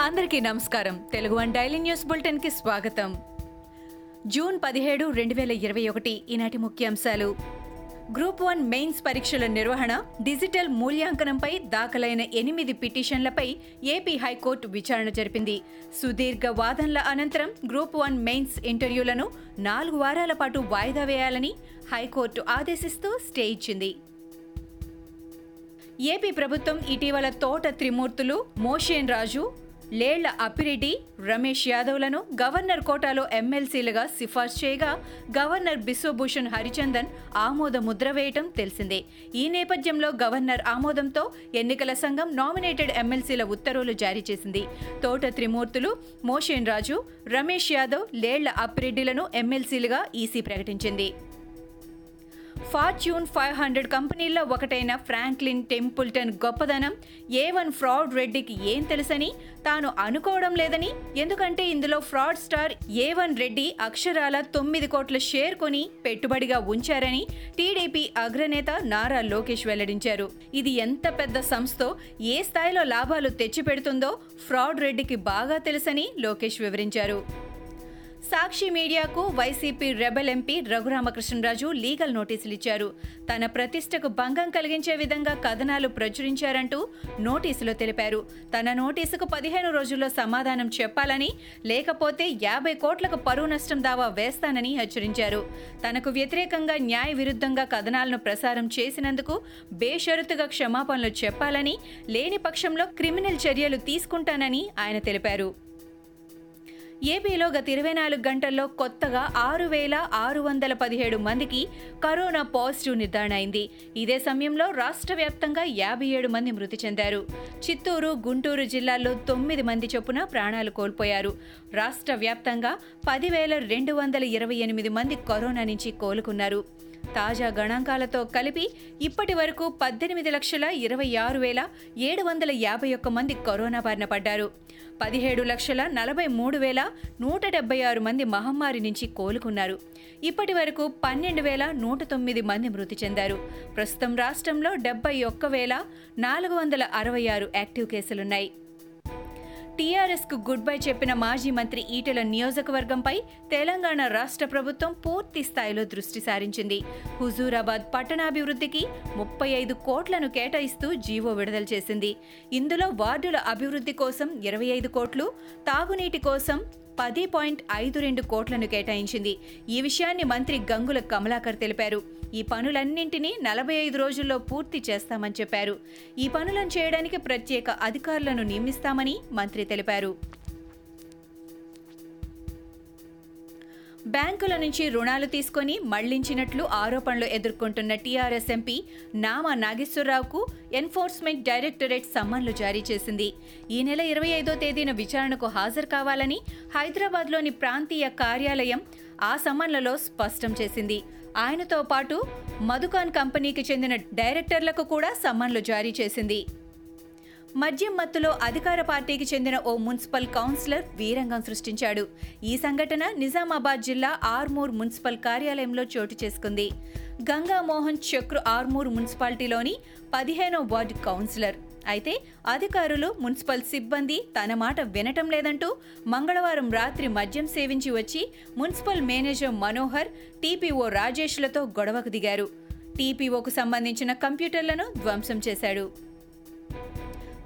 అందరికీ నమస్కారం. Telugu one daily news బులెటిన్కి స్వాగతం. జూన్ పదిహేడు రెండు వేల ఇరవై ఒకటి ఈనాటి ముఖ్యాంశాలు. గ్రూప్ వన్ మెయిన్స్ పరీక్షల నిర్వహణ డిజిటల్ మూల్యాంకనంపై దాఖలైన ఎనిమిది పిటిషన్లపై ఏపీ హైకోర్టు విచారణ జరిపింది. సుదీర్ఘ వాదనల అనంతరం గ్రూప్ వన్ మెయిన్స్ ఇంటర్వ్యూలను నాలుగు వారాల పాటు వాయిదా వేయాలని హైకోర్టు ఆదేశిస్తూ స్టే ఇచ్చింది. ఏపీ ప్రభుత్వం ఇటీవల తోట త్రిమూర్తులు మోషేన్ రాజు లేళ్ళ అప్పిరెడ్డి రమేష్ యాదవ్లను గవర్నర్ కోటాలో ఎమ్మెల్సీలుగా సిఫార్సు చేయగా గవర్నర్ బిశ్వభూషణ్ హరిచందన్ ఆమోద ముద్ర వేయటం తెలిసిందే. ఈ నేపథ్యంలో గవర్నర్ ఆమోదంతో ఎన్నికల సంఘం నామినేటెడ్ ఎమ్మెల్సీల ఉత్తర్వులు జారీ చేసింది. తోట త్రిమూర్తులు మోషేన్ రాజు రమేష్ యాదవ్ లేళ్ళ అప్పిరెడ్డిలను ఎమ్మెల్సీలుగా ఈసీ ప్రకటించింది. ఫార్చ్యూన్ ఫైవ్ హండ్రెడ్ కంపెనీల్లో ఒకటైన ఫ్రాంక్లిన్ టెంపుల్టన్ గొప్పదనం. ఏ వన్ ఫ్రాడ్ రెడ్డికి ఏం తెలుసని? తాను అనుకోవడం లేదని. ఎందుకంటే ఇందులో fraud star A one Reddy అక్షరాల తొమ్మిది కోట్ల షేర్ కొని పెట్టుబడిగా ఉంచారని టీడీపీ అగ్రనేత నారా లోకేష్ వెల్లడించారు. ఇది ఎంత పెద్ద సంస్థో ఏ స్థాయిలో లాభాలు తెచ్చిపెడుతుందో ఫ్రాడ్ రెడ్డికి బాగా తెలుసని లోకేష్ వివరించారు. సాక్షి మీడియాకు YCP rebel MP Raghurama Krishna Raju legal నోటీసులు ఇచ్చారు. తన ప్రతిష్టకు భంగం కలిగించే విధంగా కథనాలు ప్రచురించారంటూ నోటీసులో తెలిపారు. తన నోటీసుకు పదిహేను రోజుల్లో సమాధానం చెప్పాలని లేకపోతే యాభై కోట్లకు పరువు నష్టం దావా వేస్తానని హెచ్చరించారు. తనకు వ్యతిరేకంగా న్యాయ విరుద్ధంగా కథనాలను ప్రసారం చేసినందుకు బేషరతుగా క్షమాపణలు చెప్పాలని లేని పక్షంలో క్రిమినల్ చర్యలు తీసుకుంటానని ఆయన తెలిపారు. ఏపీలో గత ఇరవై నాలుగు గంటల్లో కొత్తగా ఆరు వేల ఆరు వందల పదిహేడు మందికి కరోనా పాజిటివ్ నిర్ధారణ అయింది. ఇదే సమయంలో రాష్ట్ర వ్యాప్తంగా యాభై ఏడు మంది మృతి చెందారు. చిత్తూరు గుంటూరు జిల్లాల్లో తొమ్మిది మంది చొప్పున ప్రాణాలు కోల్పోయారు. రాష్ట్ర వ్యాప్తంగా పదివేల రెండు వందల ఇరవై ఎనిమిది మంది కరోనా నుంచి కోలుకున్నారు. తాజా గణాంకాలతో కలిపి ఇప్పటి వరకు పద్దెనిమిది లక్షల ఇరవై ఆరు వేల ఏడు వందల యాభై ఒక్క మంది కరోనా బారిన పడ్డారు. పదిహేడు లక్షల నలభై మూడు వేల నూట డెబ్బై ఆరు మంది మహమ్మారి నుంచి కోలుకున్నారు. ఇప్పటి వరకు పన్నెండు వేల నూట తొమ్మిది మంది మృతి చెందారు. ప్రస్తుతం రాష్ట్రంలో డెబ్బై ఒక్క వేల నాలుగు వందల అరవై ఆరు యాక్టివ్ కేసులున్నాయి. టీఆర్ఎస్కు గుడ్ బై చెప్పిన మాజీ మంత్రి ఈటెల నియోజకవర్గంపై తెలంగాణ రాష్ట్ర ప్రభుత్వం పూర్తి స్థాయిలో దృష్టి సారించింది. హుజూరాబాద్ పట్టణాభివృద్ధికి ముప్పై ఐదు కోట్లను కేటాయిస్తూ జీవో విడుదల చేసింది. ఇందులో వార్డుల అభివృద్ధి కోసం ఇరవై ఐదు కోట్లు తాగునీటి కోసం పది పాయింట్ ఐదు రెండు కోట్లను కేటాయించింది. ఈ విషయాన్ని మంత్రి గంగుల కమలాకర్ తెలిపారు. ఈ పనులన్నింటినీ నలభై ఐదు రోజుల్లో పూర్తి చేస్తామని చెప్పారు. ఈ పనులను చేయడానికి ప్రత్యేక అధికారులను నియమిస్తామని మంత్రి తెలిపారు. బ్యాంకుల నుంచి రుణాలు తీసుకొని మళ్ళించినట్లు ఆరోపణలు ఎదుర్కొంటున్న టీఆర్ఎస్ ఎంపీ నామా నాగేశ్వరరావుకు ఎన్ఫోర్స్మెంట్ డైరెక్టరేట్ సమ్మన్లు జారీ చేసింది. ఈ నెల ఇరవై ఐదో తేదీన విచారణకు హాజరు కావాలని హైదరాబాద్లోని ప్రాంతీయ కార్యాలయం ఆ సమ్మన్లలో స్పష్టం చేసింది. ఆయనతో పాటు మధుకాన్ కంపెనీకి చెందిన డైరెక్టర్లకు కూడా సమ్మన్లు జారీ చేసింది. మద్యం మత్తులో అధికార పార్టీకి చెందిన ఓ మున్సిపల్ కౌన్సిలర్ వీరంగం సృష్టించాడు. ఈ సంఘటన నిజామాబాద్ జిల్లా ఆర్మూర్ మున్సిపల్ కార్యాలయంలో చోటు చేసుకుంది. గంగా మోహన్ చక్రు ఆర్మూర్ మున్సిపాలిటీలోని పదిహేనో వార్డు కౌన్సిలర్. అయితే అధికారులు మున్సిపల్ సిబ్బంది తన మాట వినటం లేదంటూ మంగళవారం రాత్రి మద్యం సేవించి వచ్చి మున్సిపల్ మేనేజర్ మనోహర్ టీపీఓ రాజేష్లతో గొడవకు దిగారు. టీపీఓకు సంబంధించిన కంప్యూటర్లను ధ్వంసం చేశాడు.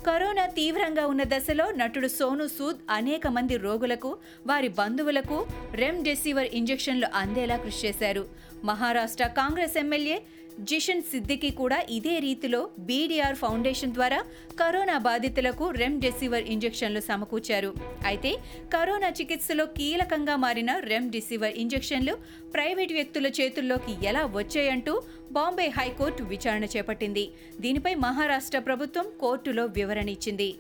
కరోనా తీవ్రంగా ఉన్న దశలో నటుడు సోను సూద్ అనేక మంది రోగులకు వారి బంధువులకు రెమ్డెసివిర్ ఇంజెక్షన్లు అందేలా కృషి చేశారు. మహారాష్ట్ర కాంగ్రెస్ ఎమ్మెల్యే జిషన్ సిద్దికి కూడా ఇదే రీతిలో బీడీఆర్ ఫౌండేషన్ ద్వారా కరోనా బాధితులకు రెమ్డెసివిర్ ఇంజెక్షన్లు సమకూర్చారు. అయితే కరోనా చికిత్సలో కీలకంగా మారిన రెమ్డెసివిర్ ఇంజెక్షన్లు ప్రైవేట్ వ్యక్తుల చేతుల్లోకి ఎలా వచ్చాయంటూ బాంబే హైకోర్టు విచారణ చేపట్టింది. దీనిపై మహారాష్ట్ర ప్రభుత్వం కోర్టులో వివరణ ఇచ్చింది.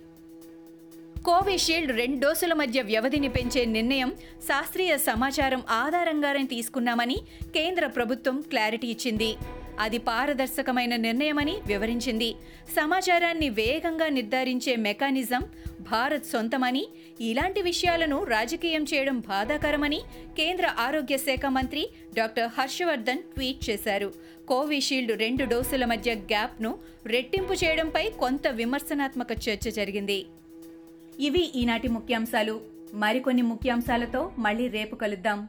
కోవిషీల్డ్ రెండు డోసుల మధ్య వ్యవధిని పెంచే నిర్ణయం శాస్త్రీయ సమాచారం ఆధారంగానే తీసుకున్నామని కేంద్ర ప్రభుత్వం క్లారిటీ ఇచ్చింది. అది పారదర్శకమైన నిర్ణయమని వివరించింది. సమాచారాన్ని వేగంగా నిర్ధారించే మెకానిజం భారత్ సొంతమని ఇలాంటి విషయాలను రాజకీయం చేయడం బాధాకరమని కేంద్ర ఆరోగ్య శాఖ మంత్రి డాక్టర్ హర్షవర్ధన్ ట్వీట్ చేశారు. కోవిషీల్డ్ రెండు డోసుల మధ్య గ్యాప్ను రెట్టింపు చేయడంపై కొంత విమర్శనాత్మక చర్చ జరిగింది. ఇవి ఈనాటి ముఖ్యాంశాలు. మరికొన్ని ముఖ్యాంశాలతో మళ్ళీ రేపు కలుద్దాం.